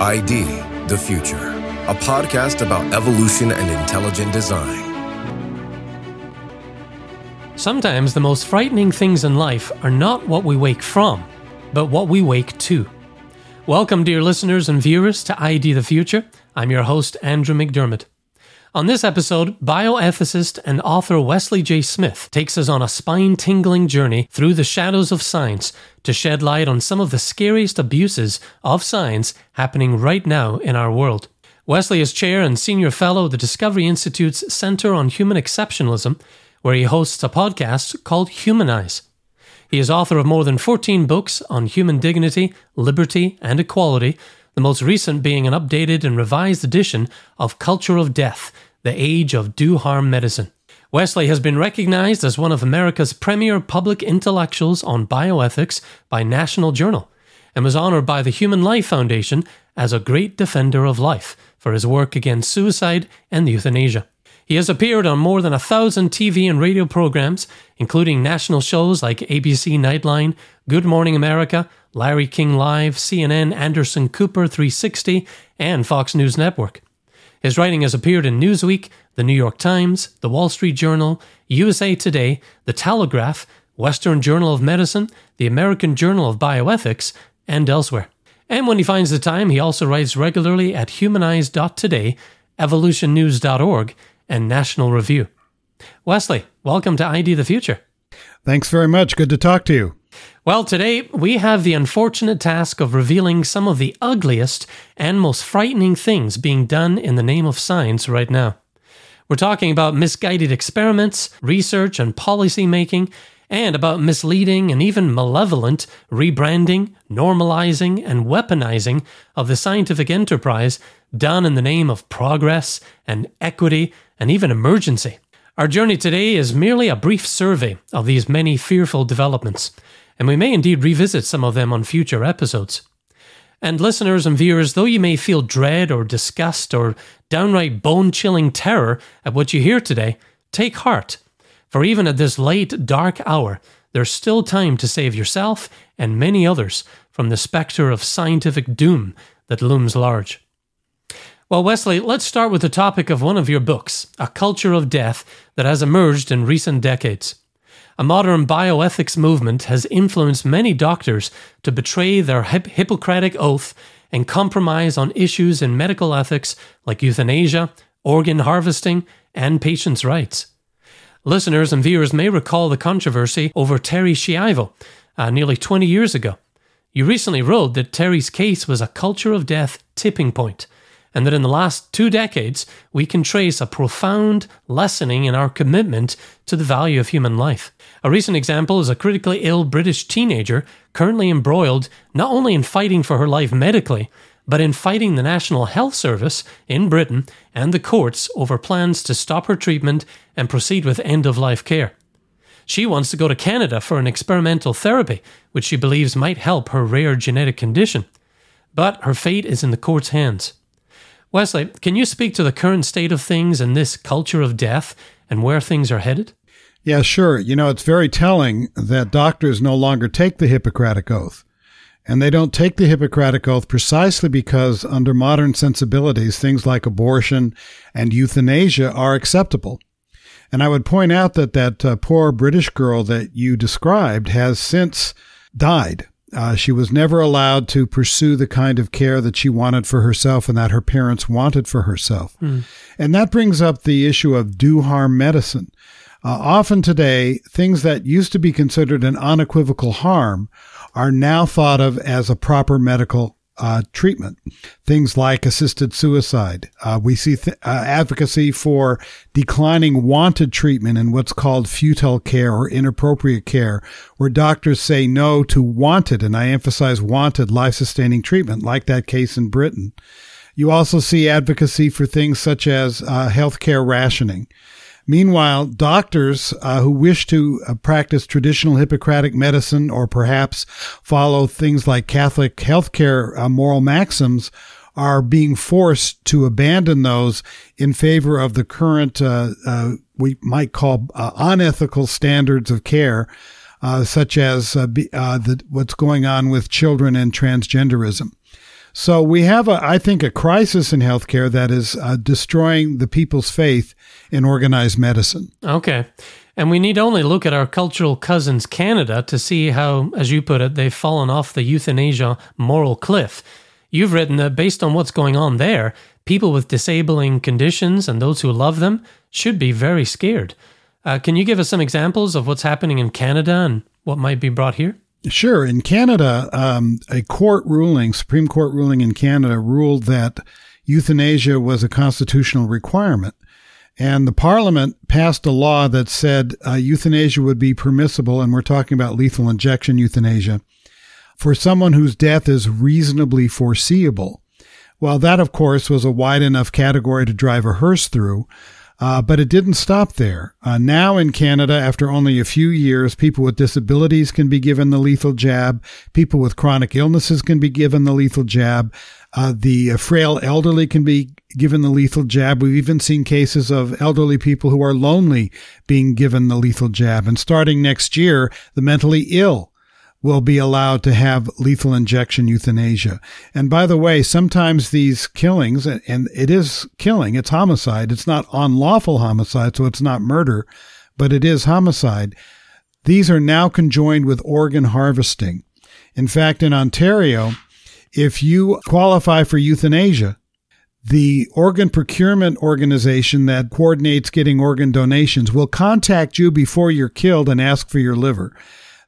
ID The Future, a podcast about evolution and intelligent design. Sometimes the most frightening things in life are not what we wake from, but what we wake to. Welcome, dear listeners and viewers, to ID the Future. I'm your host, Andrew McDiarmid. On this episode, bioethicist and author Wesley J. Smith takes us on a spine tingling journey through the shadows of science to shed light on some of the scariest abuses of science happening right now in our world. Wesley is chair and senior fellow of the Discovery Institute's Center on Human Exceptionalism, where he hosts a podcast called Humanize. He is author of more than 14 books on human dignity, liberty, and equality, the most recent being an updated and revised edition of Culture of Death The Age of Do Harm Medicine. Wesley has been recognized as one of America's premier public intellectuals on bioethics by National Journal and was honored by the Human Life Foundation as a great defender of life for his work against suicide and euthanasia. He has appeared on more than a thousand TV and radio programs, including national shows like ABC Nightline, Good Morning America, Larry King Live, CNN, Anderson Cooper 360, and Fox News Network. His writing has appeared in Newsweek, The New York Times, The Wall Street Journal, USA Today, The Telegraph, Western Journal of Medicine, the American Journal of Bioethics, and elsewhere. And when he finds the time, he also writes regularly at humanize.today, evolutionnews.org, and National Review. Wesley, welcome to ID the Future. Thanks very much. Good to talk to you. Well, today we have the unfortunate task of revealing some of the ugliest and most frightening things being done in the name of science right now. We're talking about misguided experiments, research, and policy making, and about misleading and even malevolent rebranding, normalizing, and weaponizing of the scientific enterprise done in the name of progress and equity and even emergency. Our journey today is merely a brief survey of these many fearful developments and we may indeed revisit some of them on future episodes. And listeners and viewers, though you may feel dread or disgust or downright bone chilling terror at what you hear today, take heart. For even at this late, dark hour, there's still time to save yourself and many others from the spectre of scientific doom that looms large. Well, Wesley, let's start with the topic of one of your books, A Culture of Death, that has emerged in recent decades. A modern bioethics movement has influenced many doctors to betray their hip- Hippocratic oath and compromise on issues in medical ethics like euthanasia, organ harvesting, and patients' rights. Listeners and viewers may recall the controversy over Terri Schiavo uh, nearly 20 years ago. You recently wrote that Terri's case was a culture of death tipping point and that in the last two decades, we can trace a profound lessening in our commitment to the value of human life. A recent example is a critically ill British teenager currently embroiled not only in fighting for her life medically, but in fighting the National Health Service in Britain and the courts over plans to stop her treatment and proceed with end of life care. She wants to go to Canada for an experimental therapy, which she believes might help her rare genetic condition. But her fate is in the court's hands. Wesley, can you speak to the current state of things in this culture of death and where things are headed? Yeah, sure. You know, it's very telling that doctors no longer take the Hippocratic Oath. And they don't take the Hippocratic Oath precisely because, under modern sensibilities, things like abortion and euthanasia are acceptable. And I would point out that that uh, poor British girl that you described has since died. Uh, she was never allowed to pursue the kind of care that she wanted for herself and that her parents wanted for herself. Mm. And that brings up the issue of do harm medicine. Uh, often today, things that used to be considered an unequivocal harm are now thought of as a proper medical uh, treatment. Things like assisted suicide. Uh, we see th- uh, advocacy for declining wanted treatment in what's called futile care or inappropriate care, where doctors say no to wanted, and I emphasize wanted life sustaining treatment, like that case in Britain. You also see advocacy for things such as uh, healthcare rationing. Meanwhile, doctors uh, who wish to uh, practice traditional Hippocratic medicine or perhaps follow things like Catholic healthcare uh, moral maxims are being forced to abandon those in favor of the current, uh, uh, we might call uh, unethical standards of care, such as the, what's going on with children and transgenderism. So we have, a, I think, a crisis in healthcare that is uh, destroying the people's faith in organized medicine. Okay. And we need only look at our cultural cousins, Canada, to see how, as you put it, they've fallen off the euthanasia moral cliff. You've written that based on what's going on there, people with disabling conditions and those who love them should be very scared. Uh, can you give us some examples of what's happening in Canada and what might be brought here? Sure. In Canada, um, a court ruling, Supreme Court ruling in Canada, ruled that euthanasia was a constitutional requirement. And the parliament passed a law that said uh, euthanasia would be permissible, and we're talking about lethal injection euthanasia, for someone whose death is reasonably foreseeable. Well, that, of course, was a wide enough category to drive a hearse through. Uh, but it didn't stop there. Uh, now in Canada, after only a few years, people with disabilities can be given the lethal jab. People with chronic illnesses can be given the lethal jab. Uh, the uh, frail elderly can be given the lethal jab. We've even seen cases of elderly people who are lonely being given the lethal jab. And starting next year, the mentally ill will be allowed to have lethal injection euthanasia. And by the way, sometimes these killings, and it is killing, it's homicide. It's not unlawful homicide, so it's not murder, but it is homicide. These are now conjoined with organ harvesting. In fact, in Ontario, if you qualify for euthanasia, the organ procurement organization that coordinates getting organ donations will contact you before you're killed and ask for your liver.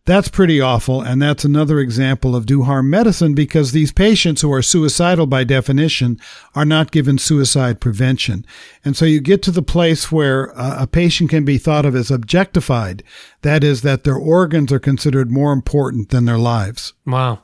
That's pretty awful. And that's another example of do harm medicine because these patients who are suicidal by definition are not given suicide prevention. And so you get to the place where a patient can be thought of as objectified. That is, that their organs are considered more important than their lives. Wow.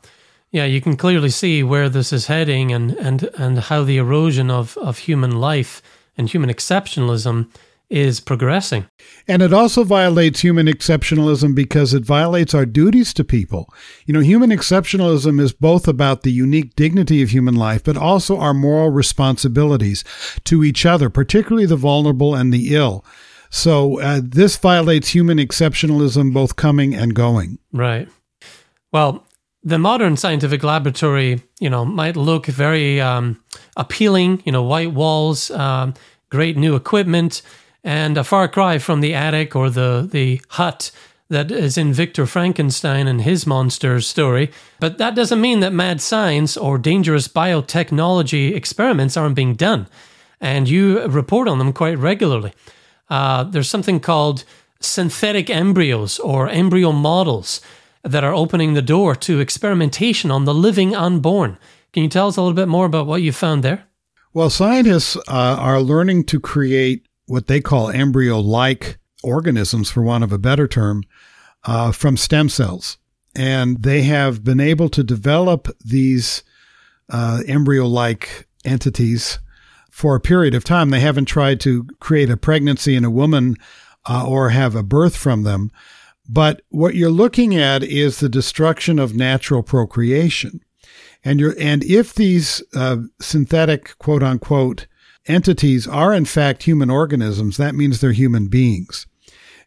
Yeah, you can clearly see where this is heading and, and, and how the erosion of, of human life and human exceptionalism is progressing. And it also violates human exceptionalism because it violates our duties to people. You know, human exceptionalism is both about the unique dignity of human life, but also our moral responsibilities to each other, particularly the vulnerable and the ill. So uh, this violates human exceptionalism both coming and going. Right. Well, the modern scientific laboratory, you know, might look very um, appealing, you know, white walls, um, great new equipment and a far cry from the attic or the, the hut that is in Victor Frankenstein and his monster story. But that doesn't mean that mad science or dangerous biotechnology experiments aren't being done. And you report on them quite regularly. Uh, there's something called synthetic embryos or embryo models that are opening the door to experimentation on the living unborn. Can you tell us a little bit more about what you found there? Well, scientists uh, are learning to create what they call embryo like organisms, for want of a better term, uh, from stem cells. And they have been able to develop these uh, embryo like entities for a period of time. They haven't tried to create a pregnancy in a woman uh, or have a birth from them. But what you're looking at is the destruction of natural procreation. And you're, and if these uh, synthetic quote unquote entities are in fact human organisms, that means they're human beings.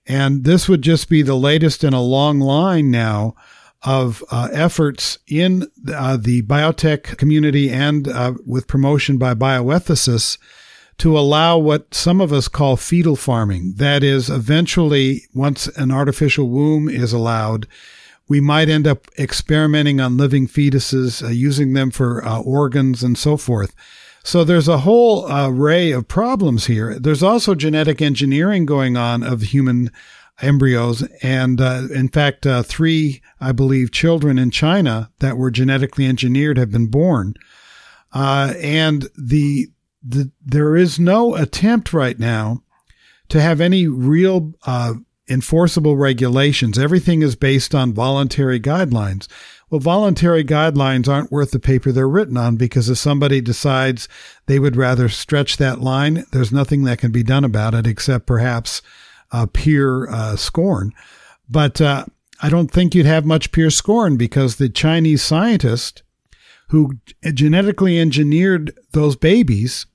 And this would just be the latest in a long line now of uh, efforts in uh, the biotech community and uh, with promotion by bioethicists to allow what some of us call fetal farming. That is, eventually, once an artificial womb is allowed, we might end up experimenting on living fetuses, uh, using them for uh, organs and so forth. So there's a whole array of problems here. There's also genetic engineering going on of human embryos. And uh, in fact, uh, three, I believe, children in China that were genetically engineered have been born. Uh, and the, the, there is no attempt right now to have any real uh, enforceable regulations. Everything is based on voluntary guidelines. Well, voluntary guidelines aren't worth the paper they're written on because if somebody decides they would rather stretch that line, there's nothing that can be done about it except perhaps uh, peer uh, scorn. But uh, I don't think you'd have much peer scorn because the Chinese scientist who genetically engineered those babies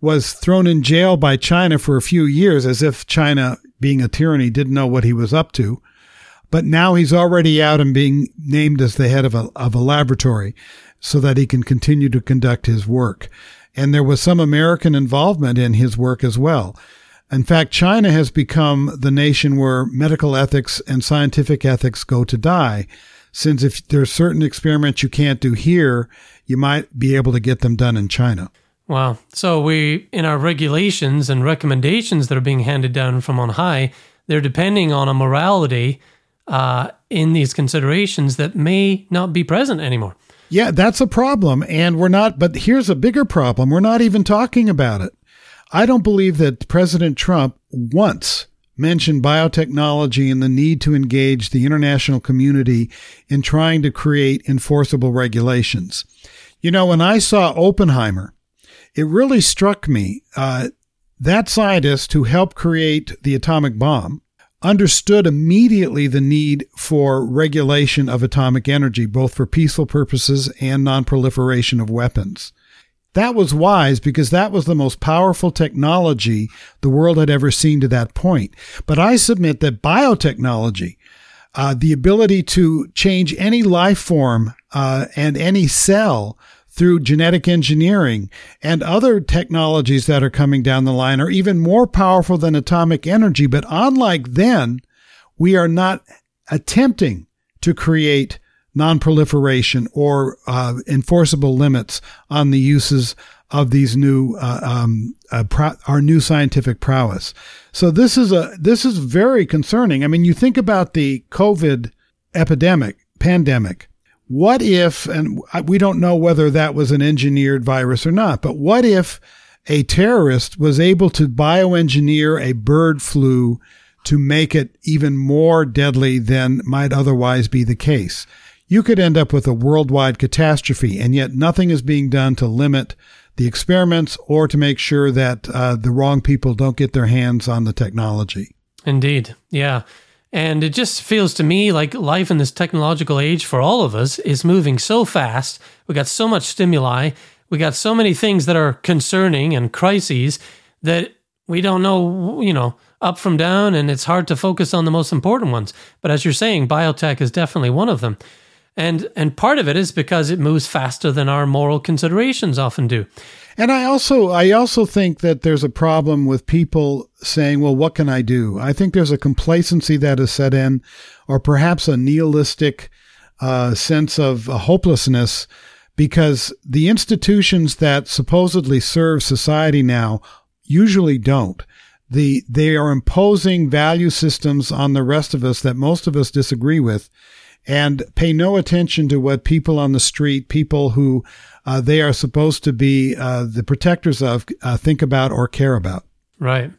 was thrown in jail by China for a few years as if China, being a tyranny, didn't know what he was up to but now he's already out and being named as the head of a, of a laboratory. so that he can continue to conduct his work. And there was some American involvement in his work as well. In fact, China has become the nation where medical ethics and scientific ethics go to die. Since if there's certain experiments you can't do here, you might be able to get them done in China. Wow. So we, in our regulations and recommendations that are being handed down from on high, they're depending on a morality uh, in these considerations that may not be present anymore. Yeah, that's a problem. And we're not, but here's a bigger problem. We're not even talking about it. I don't believe that President Trump once mentioned biotechnology and the need to engage the international community in trying to create enforceable regulations. You know, when I saw Oppenheimer, it really struck me uh, that scientist who helped create the atomic bomb understood immediately the need for regulation of atomic energy, both for peaceful purposes and nonproliferation of weapons. That was wise because that was the most powerful technology the world had ever seen to that point. But I submit that biotechnology, uh, the ability to change any life form uh, and any cell through genetic engineering and other technologies that are coming down the line are even more powerful than atomic energy. But unlike then, we are not attempting to create nonproliferation or uh, enforceable limits on the uses of these new uh, um, uh, pro- our new scientific prowess. So this is a this is very concerning. I mean, you think about the COVID epidemic, pandemic. What if, and we don't know whether that was an engineered virus or not, but what if a terrorist was able to bioengineer a bird flu to make it even more deadly than might otherwise be the case? You could end up with a worldwide catastrophe, and yet nothing is being done to limit the experiments or to make sure that uh, the wrong people don't get their hands on the technology. Indeed. Yeah. And it just feels to me like life in this technological age for all of us is moving so fast. We got so much stimuli. We got so many things that are concerning and crises that we don't know, you know, up from down, and it's hard to focus on the most important ones. But as you're saying, biotech is definitely one of them. And and part of it is because it moves faster than our moral considerations often do. And I also I also think that there's a problem with people saying, "Well, what can I do?" I think there's a complacency that is set in, or perhaps a nihilistic uh, sense of uh, hopelessness, because the institutions that supposedly serve society now usually don't. The they are imposing value systems on the rest of us that most of us disagree with, and pay no attention to what people on the street, people who uh, they are supposed to be uh, the protectors of uh, think about or care about. Right.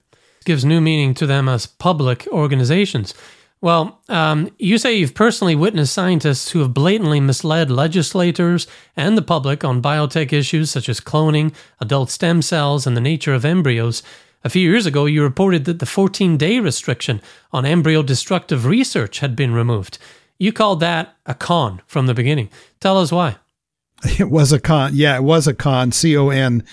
Gives new meaning to them as public organizations. Well, um, you say you've personally witnessed scientists who have blatantly misled legislators and the public on biotech issues such as cloning, adult stem cells, and the nature of embryos. A few years ago, you reported that the 14 day restriction on embryo destructive research had been removed. You called that a con from the beginning. Tell us why. It was a con. Yeah, it was a con. C O N.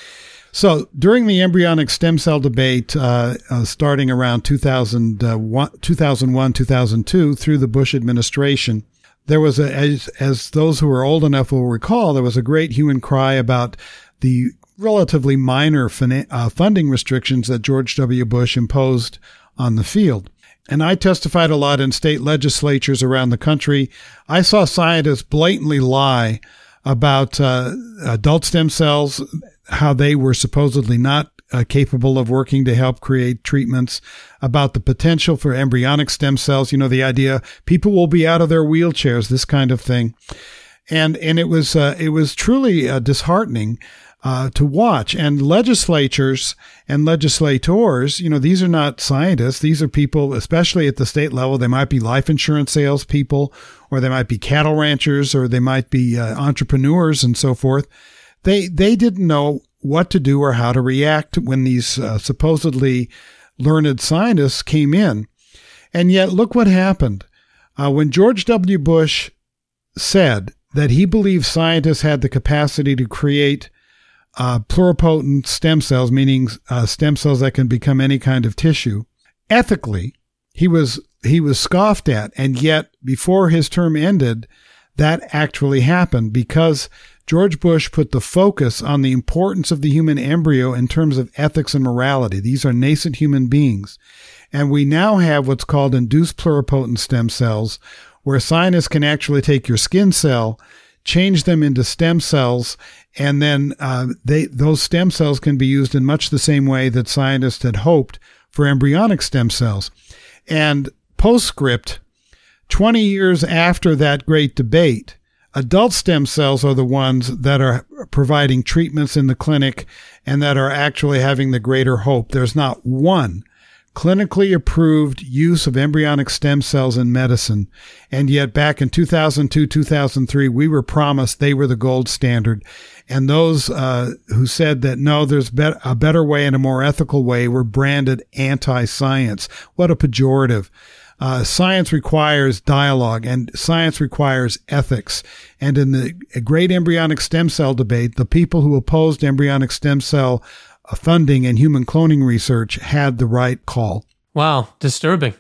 So during the embryonic stem cell debate, uh, uh, starting around 2001, 2001, 2002, through the Bush administration, there was a, as, as those who are old enough will recall, there was a great hue and cry about the relatively minor uh, funding restrictions that George W. Bush imposed on the field. And I testified a lot in state legislatures around the country. I saw scientists blatantly lie about uh, adult stem cells, how they were supposedly not uh, capable of working to help create treatments, about the potential for embryonic stem cells. You know, the idea people will be out of their wheelchairs, this kind of thing. And, and it was, uh, it was truly uh, disheartening uh, to watch. And legislatures and legislators, you know, these are not scientists. These are people, especially at the state level, they might be life insurance salespeople, or they might be cattle ranchers, or they might be uh, entrepreneurs and so forth. They they didn't know what to do or how to react when these uh, supposedly learned scientists came in. And yet, look what happened. Uh, when George W. Bush said that he believed scientists had the capacity to create uh, pluripotent stem cells, meaning uh, stem cells that can become any kind of tissue. Ethically, he was he was scoffed at, and yet before his term ended, that actually happened because George Bush put the focus on the importance of the human embryo in terms of ethics and morality. These are nascent human beings. And we now have what's called induced pluripotent stem cells, where scientists can actually take your skin cell, change them into stem cells, and then uh, they those stem cells can be used in much the same way that scientists had hoped for embryonic stem cells. And postscript, 20 years after that great debate, adult stem cells are the ones that are providing treatments in the clinic and that are actually having the greater hope. There's not one clinically approved use of embryonic stem cells in medicine. And yet back in 2002, 2003, we were promised they were the gold standard. And those uh, who said that no, there's be- a better way and a more ethical way were branded anti-science. What a pejorative. Uh, science requires dialogue and science requires ethics. And in the great embryonic stem cell debate, the people who opposed embryonic stem cell funding and human cloning research had the right call. Wow, disturbing.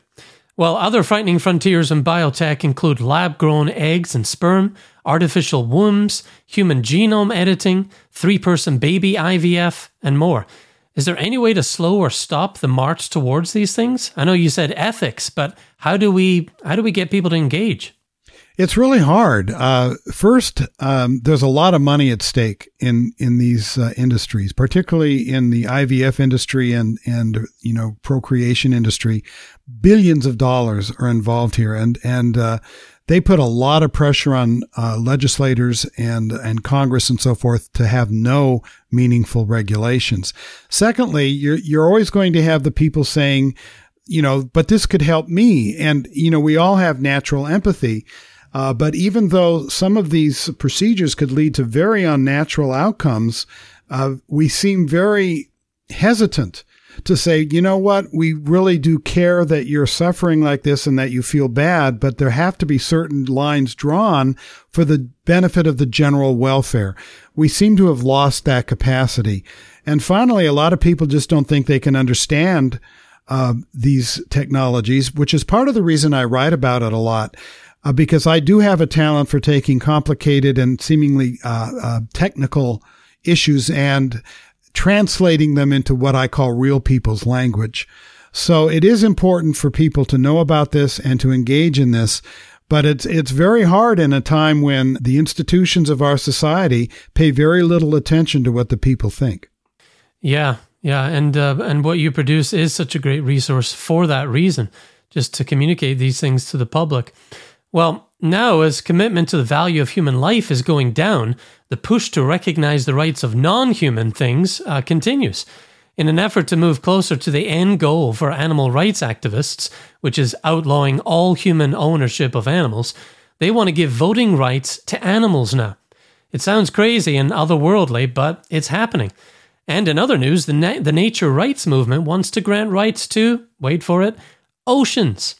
Well, other frightening frontiers in biotech include lab grown eggs and sperm, artificial wombs, human genome editing, three person baby IVF, and more. Is there any way to slow or stop the march towards these things? I know you said ethics, but how do we how do we get people to engage? It's really hard. Uh, first, um, there's a lot of money at stake in in these uh, industries, particularly in the IVF industry and and you know procreation industry. Billions of dollars are involved here, and and uh, they put a lot of pressure on uh, legislators and and Congress and so forth to have no meaningful regulations. Secondly, you're you're always going to have the people saying, you know, but this could help me, and you know, we all have natural empathy. Uh, but even though some of these procedures could lead to very unnatural outcomes, uh, we seem very hesitant to say, you know what, we really do care that you're suffering like this and that you feel bad, but there have to be certain lines drawn for the benefit of the general welfare. We seem to have lost that capacity. And finally, a lot of people just don't think they can understand uh, these technologies, which is part of the reason I write about it a lot. Uh, because I do have a talent for taking complicated and seemingly uh, uh technical issues and translating them into what I call real people's language. So it is important for people to know about this and to engage in this. But it's it's very hard in a time when the institutions of our society pay very little attention to what the people think. Yeah, yeah, and uh, and what you produce is such a great resource for that reason, just to communicate these things to the public. Well, now, as commitment to the value of human life is going down, the push to recognize the rights of non human things uh, continues. In an effort to move closer to the end goal for animal rights activists, which is outlawing all human ownership of animals, they want to give voting rights to animals now. It sounds crazy and otherworldly, but it's happening. And in other news, the, na- the nature rights movement wants to grant rights to, wait for it, oceans.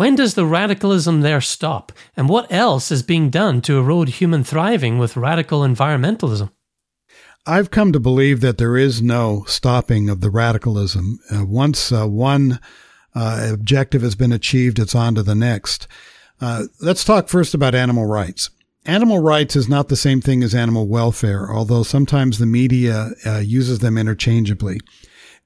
When does the radicalism there stop? And what else is being done to erode human thriving with radical environmentalism? I've come to believe that there is no stopping of the radicalism. Uh, once uh, one uh, objective has been achieved, it's on to the next. Uh, let's talk first about animal rights. Animal rights is not the same thing as animal welfare, although sometimes the media uh, uses them interchangeably.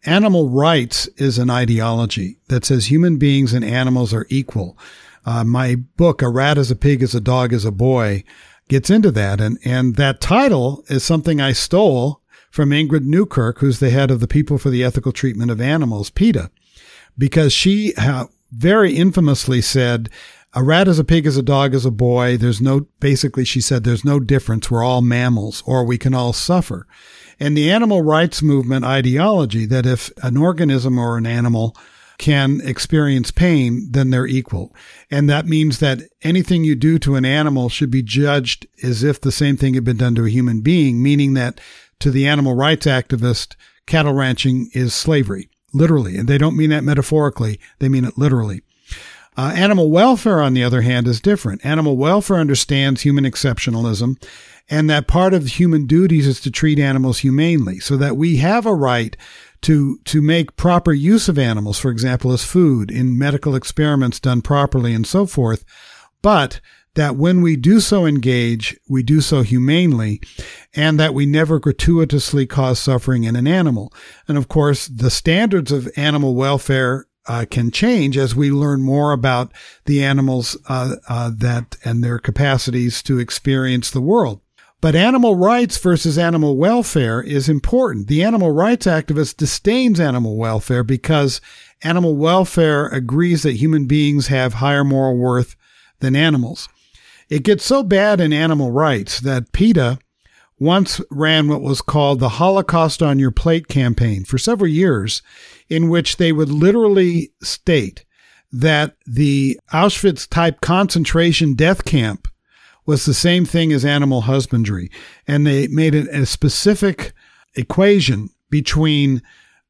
Animal rights is an ideology that says human beings and animals are equal. Uh, my book, A Rat is a Pig is a Dog is a Boy, gets into that. And, and that title is something I stole from Ingrid Newkirk, who's the head of the People for the Ethical Treatment of Animals, PETA, because she uh, very infamously said, a rat is a pig is a dog is a boy. There's no, basically, she said, there's no difference. We're all mammals or we can all suffer and the animal rights movement ideology that if an organism or an animal can experience pain, then they're equal. And that means that anything you do to an animal should be judged as if the same thing had been done to a human being, meaning that to the animal rights activist, cattle ranching is slavery, literally. And they don't mean that metaphorically, they mean it literally. Uh, animal welfare, on the other hand, is different. Animal welfare understands human exceptionalism and that part of human duties is to treat animals humanely so that we have a right to to make proper use of animals for example as food in medical experiments done properly and so forth but that when we do so engage, we do so humanely, and that we never gratuitously cause suffering in an animal. And of course, the standards of animal welfare uh, can change as we learn more about the animals uh, uh, that and their capacities to experience the world. But animal rights versus animal welfare is important. The animal rights activist disdains animal welfare because animal welfare agrees that human beings have higher moral worth than animals. It gets so bad in animal rights that PETA once ran what was called the Holocaust on Your Plate campaign for several years, in which they would literally state that the Auschwitz type concentration death camp was the same thing as animal husbandry. And they made it a specific equation between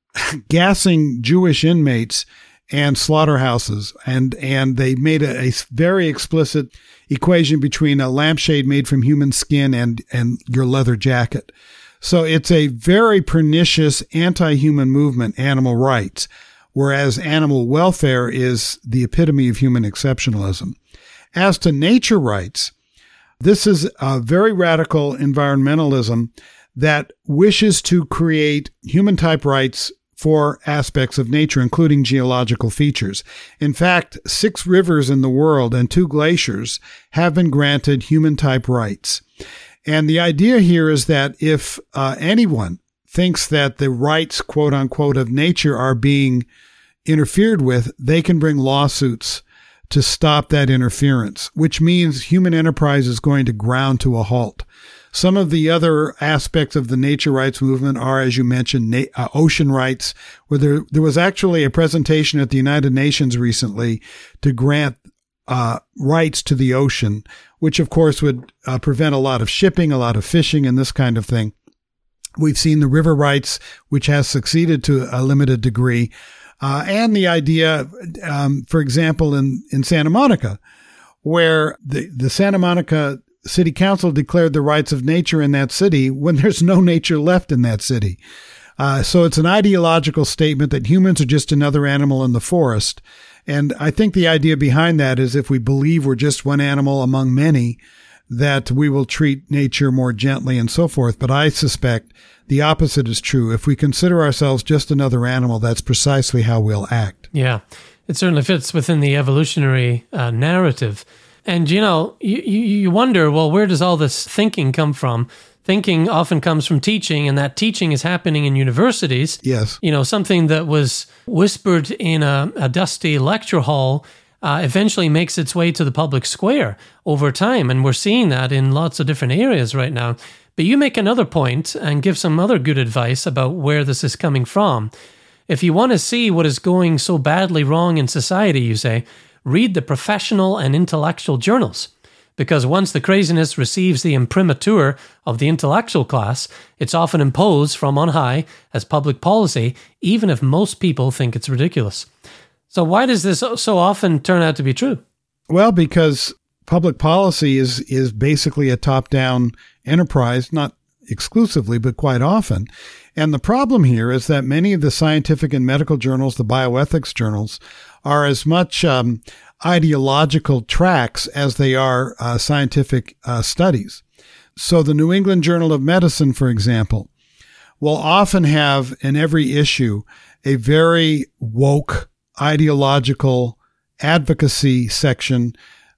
gassing Jewish inmates and slaughterhouses. And, and they made a, a, very explicit equation between a lampshade made from human skin and, and your leather jacket. So it's a very pernicious anti-human movement, animal rights, whereas animal welfare is the epitome of human exceptionalism. As to nature rights, this is a very radical environmentalism that wishes to create human type rights for aspects of nature, including geological features. In fact, six rivers in the world and two glaciers have been granted human type rights. And the idea here is that if uh, anyone thinks that the rights, quote unquote, of nature are being interfered with, they can bring lawsuits to stop that interference, which means human enterprise is going to ground to a halt. Some of the other aspects of the nature rights movement are, as you mentioned, na- uh, ocean rights, where there, there was actually a presentation at the United Nations recently to grant uh, rights to the ocean, which of course would uh, prevent a lot of shipping, a lot of fishing, and this kind of thing. We've seen the river rights, which has succeeded to a limited degree, uh, and the idea, um, for example, in in Santa Monica, where the the Santa Monica city council declared the rights of nature in that city when there's no nature left in that city. Uh, so it's an ideological statement that humans are just another animal in the forest. And I think the idea behind that is if we believe we're just one animal among many, that we will treat nature more gently and so forth. But I suspect the opposite is true. If we consider ourselves just another animal, that's precisely how we'll act. Yeah, it certainly fits within the evolutionary uh, narrative. And you know, you, you wonder, well, where does all this thinking come from? Thinking often comes from teaching, and that teaching is happening in universities. Yes. You know, something that was whispered in a, a dusty lecture hall uh, eventually makes its way to the public square over time. And we're seeing that in lots of different areas right now. But you make another point and give some other good advice about where this is coming from. If you want to see what is going so badly wrong in society, you say, read the professional and intellectual journals. Because once the craziness receives the imprimatur of the intellectual class, it's often imposed from on high as public policy, even if most people think it's ridiculous. So, why does this so often turn out to be true? Well, because public policy is, is basically a top down enterprise, not exclusively, but quite often. And the problem here is that many of the scientific and medical journals, the bioethics journals, are as much um, ideological tracks as they are uh, scientific uh, studies. So, the New England Journal of Medicine, for example, will often have in every issue a very woke ideological advocacy section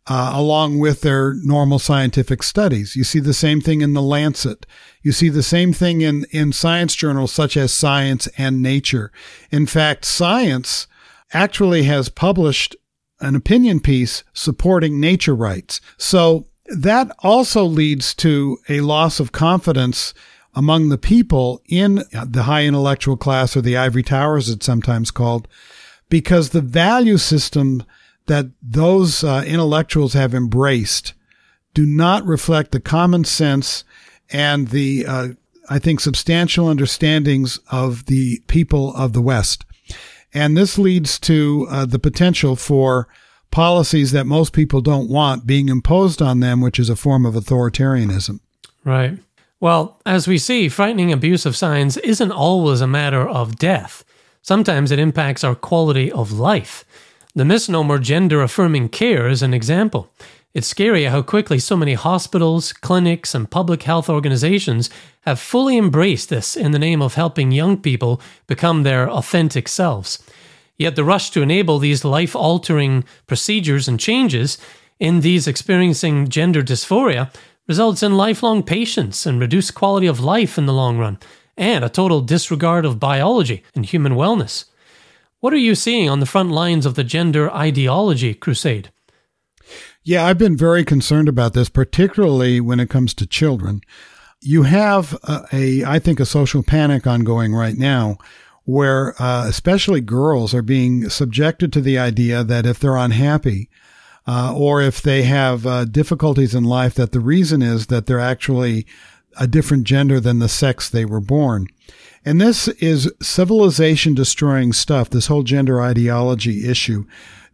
uh, along with their normal scientific studies. You see the same thing in the Lancet. You see the same thing in, in science journals such as Science and Nature. In fact, Science actually has published an opinion piece supporting nature rights. So that also leads to a loss of confidence among the people in the high intellectual class or the ivory towers, it's sometimes called, because the value system that those uh, intellectuals have embraced do not reflect the common sense and the, uh, I think, substantial understandings of the people of the West. And this leads to uh, the potential for policies that most people don't want being imposed on them, which is a form of authoritarianism. Right. Well, as we see, frightening abuse of science isn't always a matter of death. Sometimes it impacts our quality of life. The misnomer gender affirming care is an example. It's scary how quickly so many hospitals, clinics, and public health organizations have fully embraced this in the name of helping young people become their authentic selves. Yet the rush to enable these life altering procedures and changes in these experiencing gender dysphoria results in lifelong patients and reduced quality of life in the long run, and a total disregard of biology and human wellness. What are you seeing on the front lines of the gender ideology crusade? Yeah, I've been very concerned about this, particularly when it comes to children. You have a, a I think, a social panic ongoing right now where uh, especially girls are being subjected to the idea that if they're unhappy uh, or if they have uh, difficulties in life, that the reason is that they're actually a different gender than the sex they were born. And this is civilization destroying stuff, this whole gender ideology issue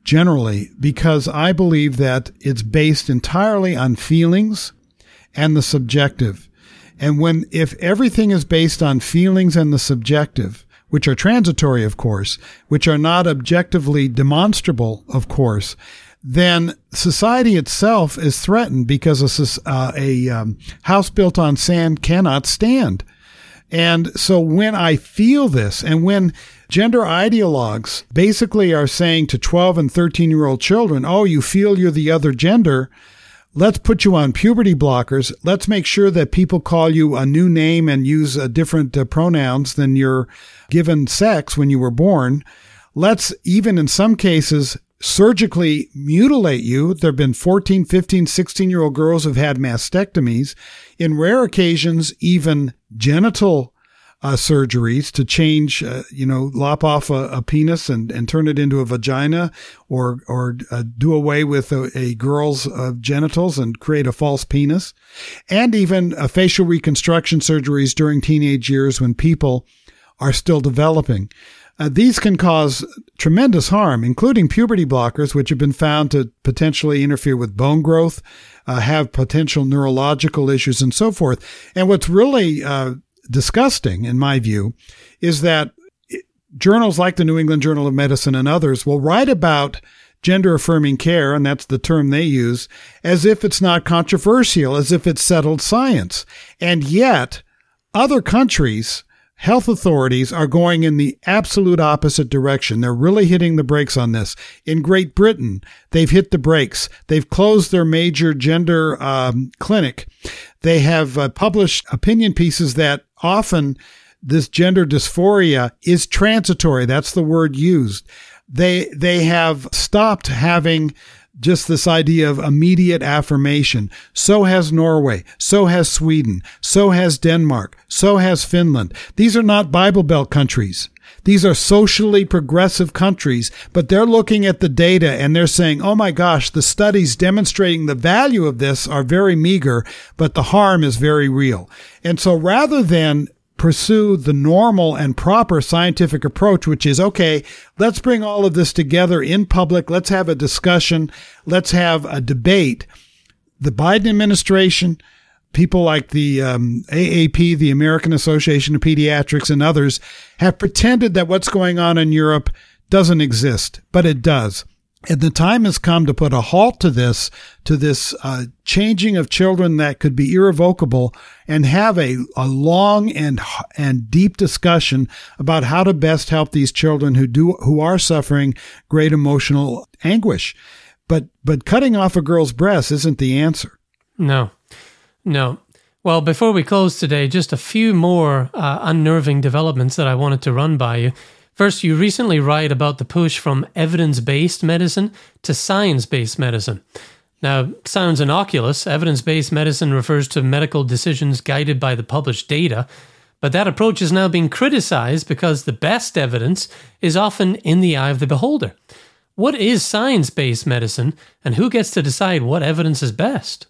generally because I believe that it's based entirely on feelings and the subjective. And when, if everything is based on feelings and the subjective, which are transitory, of course, which are not objectively demonstrable, of course, then society itself is threatened because a, uh, a um, house built on sand cannot stand. And so when I feel this and when gender ideologues basically are saying to 12 and 13 year old children, oh, you feel you're the other gender. Let's put you on puberty blockers. Let's make sure that people call you a new name and use uh, different uh, pronouns than your given sex when you were born. Let's even in some cases surgically mutilate you. There have been 14, 15, 16 year old girls who've had mastectomies. In rare occasions, even genital uh, surgeries to change, uh, you know, lop off a, a, penis and, and turn it into a vagina or, or uh, do away with a, a girl's uh, genitals and create a false penis. And even uh, facial reconstruction surgeries during teenage years when people are still developing. Uh, these can cause tremendous harm, including puberty blockers, which have been found to potentially interfere with bone growth, have potential neurological issues, and so forth. And what's really uh, disgusting, in my view, is that journals like the New England Journal of Medicine and others will write about gender affirming care, and that's the term they use, as if it's not controversial, as if it's settled science. And yet, other countries health authorities are going in the absolute opposite direction. They're really hitting the brakes on this. In Great Britain, they've hit the brakes. They've closed their major gender um, clinic. They have uh, published opinion pieces that often this gender dysphoria is transitory. That's the word used. They, they have stopped having just this idea of immediate affirmation. So has Norway. So has Sweden. So has Denmark. So has Finland. These are not Bible Belt countries. These are socially progressive countries, but they're looking at the data and they're saying, oh my gosh, the studies demonstrating the value of this are very meager, but the harm is very real. And so rather than pursue the normal and proper scientific approach, which is okay, let's bring all of this together in public. Let's have a discussion. Let's have a debate. The Biden administration, people like the um, AAP, the American Association of Pediatrics, and others have pretended that what's going on in Europe doesn't exist, but it does. And the time has come to put a halt to this, to this uh, changing of children that could be irrevocable, and have a, a long and and deep discussion about how to best help these children who do who are suffering great emotional anguish. But but cutting off a girl's breast isn't the answer. No, no. Well, before we close today, just a few more uh, unnerving developments that I wanted to run by you. First, you recently write about the push from evidence based medicine to science based medicine. Now, sounds innocuous. Evidence based medicine refers to medical decisions guided by the published data, but that approach is now being criticized because the best evidence is often in the eye of the beholder. What is science based medicine, and who gets to decide what evidence is best?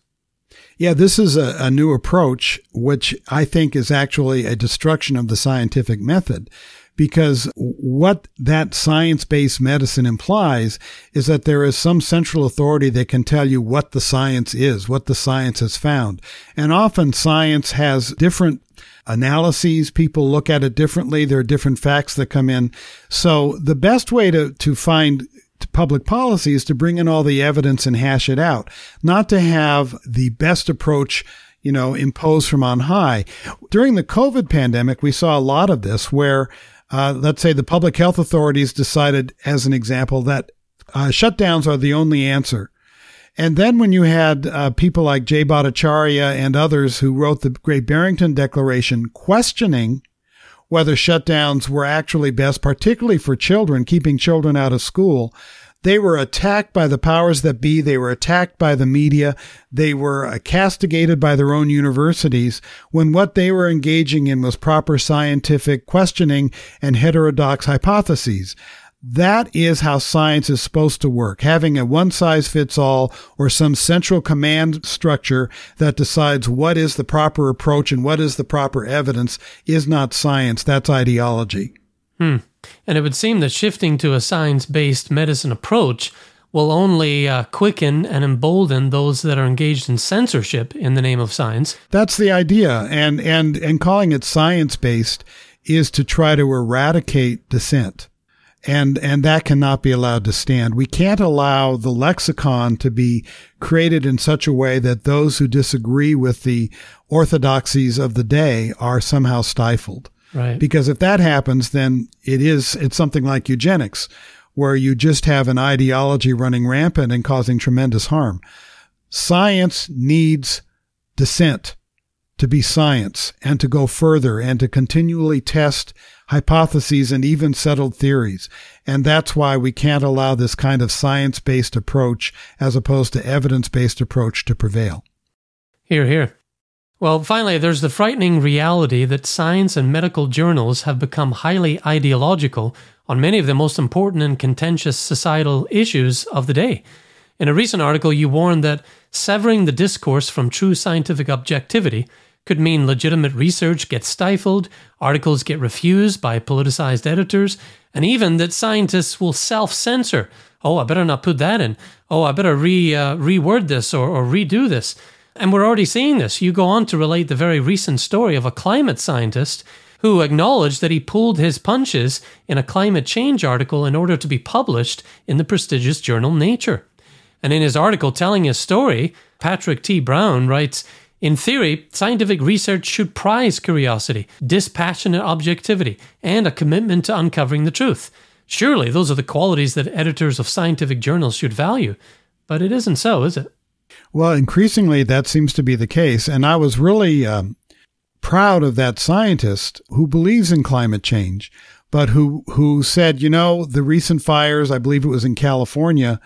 Yeah, this is a, a, new approach, which I think is actually a destruction of the scientific method because what that science based medicine implies is that there is some central authority that can tell you what the science is, what the science has found. And often science has different analyses. People look at it differently. There are different facts that come in. So the best way to, to find public policy is to bring in all the evidence and hash it out, not to have the best approach you know, imposed from on high. During the COVID pandemic, we saw a lot of this where, uh, let's say the public health authorities decided, as an example, that uh, shutdowns are the only answer. And then when you had uh, people like Jay Bhattacharya and others who wrote the Great Barrington Declaration questioning whether shutdowns were actually best, particularly for children, keeping children out of school, they were attacked by the powers that be. They were attacked by the media. They were uh, castigated by their own universities when what they were engaging in was proper scientific questioning and heterodox hypotheses. That is how science is supposed to work. Having a one size fits all or some central command structure that decides what is the proper approach and what is the proper evidence is not science. That's ideology. Hmm. And it would seem that shifting to a science based medicine approach will only uh, quicken and embolden those that are engaged in censorship in the name of science. That's the idea. And, and, and calling it science based is to try to eradicate dissent and and that cannot be allowed to stand. We can't allow the lexicon to be created in such a way that those who disagree with the orthodoxies of the day are somehow stifled. Right. Because if that happens, then it is it's something like eugenics, where you just have an ideology running rampant and causing tremendous harm. Science needs dissent to be science and to go further and to continually test hypotheses and even settled theories. And that's why we can't allow this kind of science based approach as opposed to evidence based approach to prevail. Here, here. Well, finally, there's the frightening reality that science and medical journals have become highly ideological on many of the most important and contentious societal issues of the day. In a recent article, you warned that severing the discourse from true scientific objectivity could mean legitimate research gets stifled, articles get refused by politicized editors, and even that scientists will self censor. Oh, I better not put that in. Oh, I better re uh, reword this or, or redo this. And we're already seeing this. You go on to relate the very recent story of a climate scientist who acknowledged that he pulled his punches in a climate change article in order to be published in the prestigious journal Nature. And in his article telling his story, Patrick T. Brown writes in theory, scientific research should prize curiosity, dispassionate objectivity, and a commitment to uncovering the truth. Surely those are the qualities that editors of scientific journals should value. But it isn't so, is it? Well, increasingly that seems to be the case. And I was really um, proud of that scientist who believes in climate change, but who, who said, you know, the recent fires, I believe it was in California,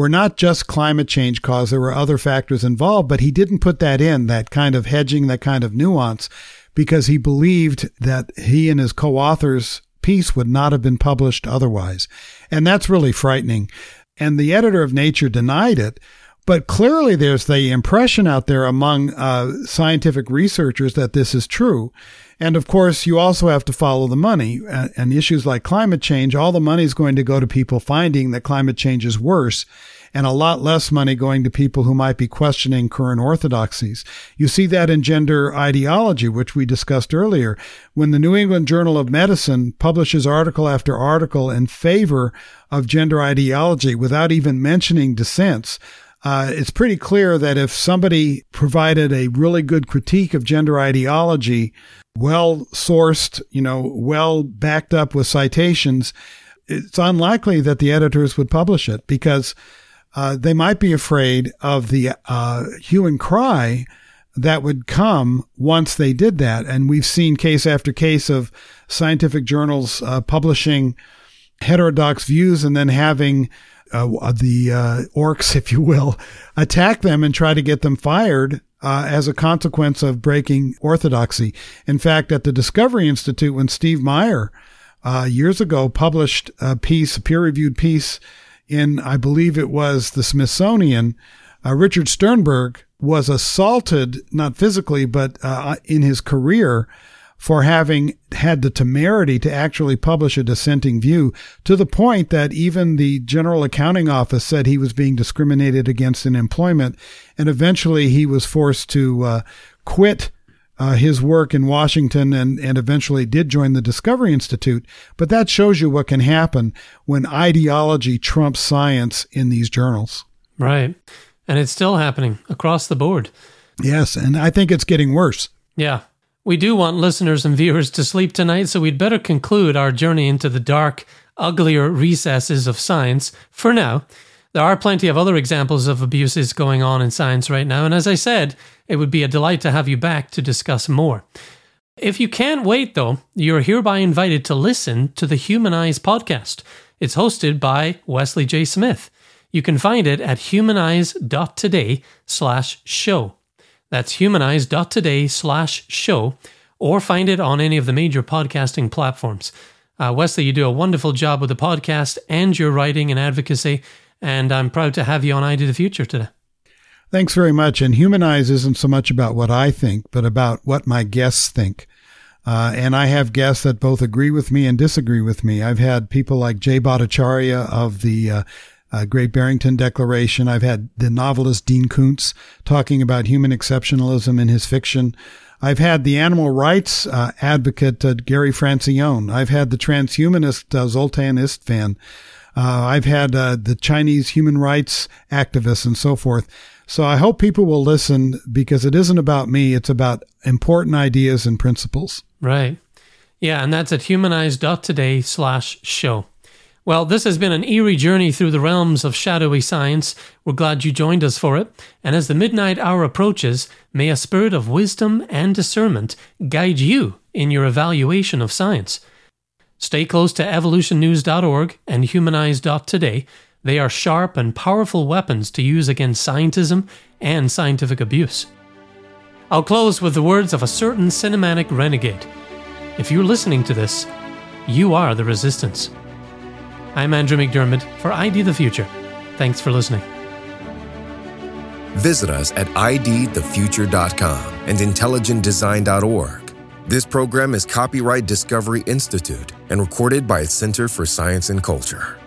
were not just climate change caused, there were other factors involved, but he didn't put that in, that kind of hedging, that kind of nuance, because he believed that he and his co authors' piece would not have been published otherwise. And that's really frightening. And the editor of Nature denied it. But clearly, there's the impression out there among uh, scientific researchers that this is true. And of course, you also have to follow the money. And issues like climate change, all the money is going to go to people finding that climate change is worse and a lot less money going to people who might be questioning current orthodoxies. You see that in gender ideology, which we discussed earlier. When the New England Journal of Medicine publishes article after article in favor of gender ideology without even mentioning dissents, uh, it's pretty clear that if somebody provided a really good critique of gender ideology, well sourced, you know, well backed up with citations, it's unlikely that the editors would publish it because uh, they might be afraid of the uh, hue and cry that would come once they did that. And we've seen case after case of scientific journals uh, publishing heterodox views and then having uh, the uh, orcs, if you will, attack them and try to get them fired uh, as a consequence of breaking orthodoxy. In fact, at the Discovery Institute, when Steve Meyer uh, years ago published a piece, a peer-reviewed piece in, I believe it was the Smithsonian, uh, Richard Sternberg was assaulted, not physically, but uh, in his career for having had the temerity to actually publish a dissenting view to the point that even the General Accounting Office said he was being discriminated against in employment. And eventually he was forced to uh, quit uh, his work in Washington and, and eventually did join the Discovery Institute. But that shows you what can happen when ideology trumps science in these journals. Right. And it's still happening across the board. Yes. And I think it's getting worse. Yeah. We do want listeners and viewers to sleep tonight, so we'd better conclude our journey into the dark, uglier recesses of science for now. There are plenty of other examples of abuses going on in science right now, and as I said, it would be a delight to have you back to discuss more. If you can't wait, though, you're hereby invited to listen to the Humanize podcast. It's hosted by Wesley J. Smith. You can find it at humanize.today slash show. That's humanize.today slash show, or find it on any of the major podcasting platforms. Uh, Wesley, you do a wonderful job with the podcast and your writing and advocacy, and I'm proud to have you on ID of the Future today. Thanks very much. And Humanize isn't so much about what I think, but about what my guests think. Uh, and I have guests that both agree with me and disagree with me. I've had people like Jay Bhattacharya of the uh, uh, Great Barrington Declaration. I've had the novelist Dean Koontz talking about human exceptionalism in his fiction. I've had the animal rights uh, advocate uh, Gary Francione. I've had the transhumanist uh, Zoltan Istvan. I've had the Chinese human rights activists and so forth. So I hope people will listen because it isn't about me. It's about important ideas and principles. Right. Yeah. And that's at humanize.today slash show. Well, this has been an eerie journey through the realms of shadowy science. We're glad you joined us for it. And as the midnight hour approaches, may a spirit of wisdom and discernment guide you in your evaluation of science. Stay close to evolutionnews.org and humanize.today they are sharp and powerful weapons to use against scientism and scientific abuse. I'll close with the words of a certain cinematic renegade. If you're listening to this, you are the resistance. I'm Andrew McDiarmid for ID the Future. Thanks for listening. Visit us at idthefuture.com and intelligentdesign.org. This program is copyright Discovery Institute and recorded by its Center for Science and Culture.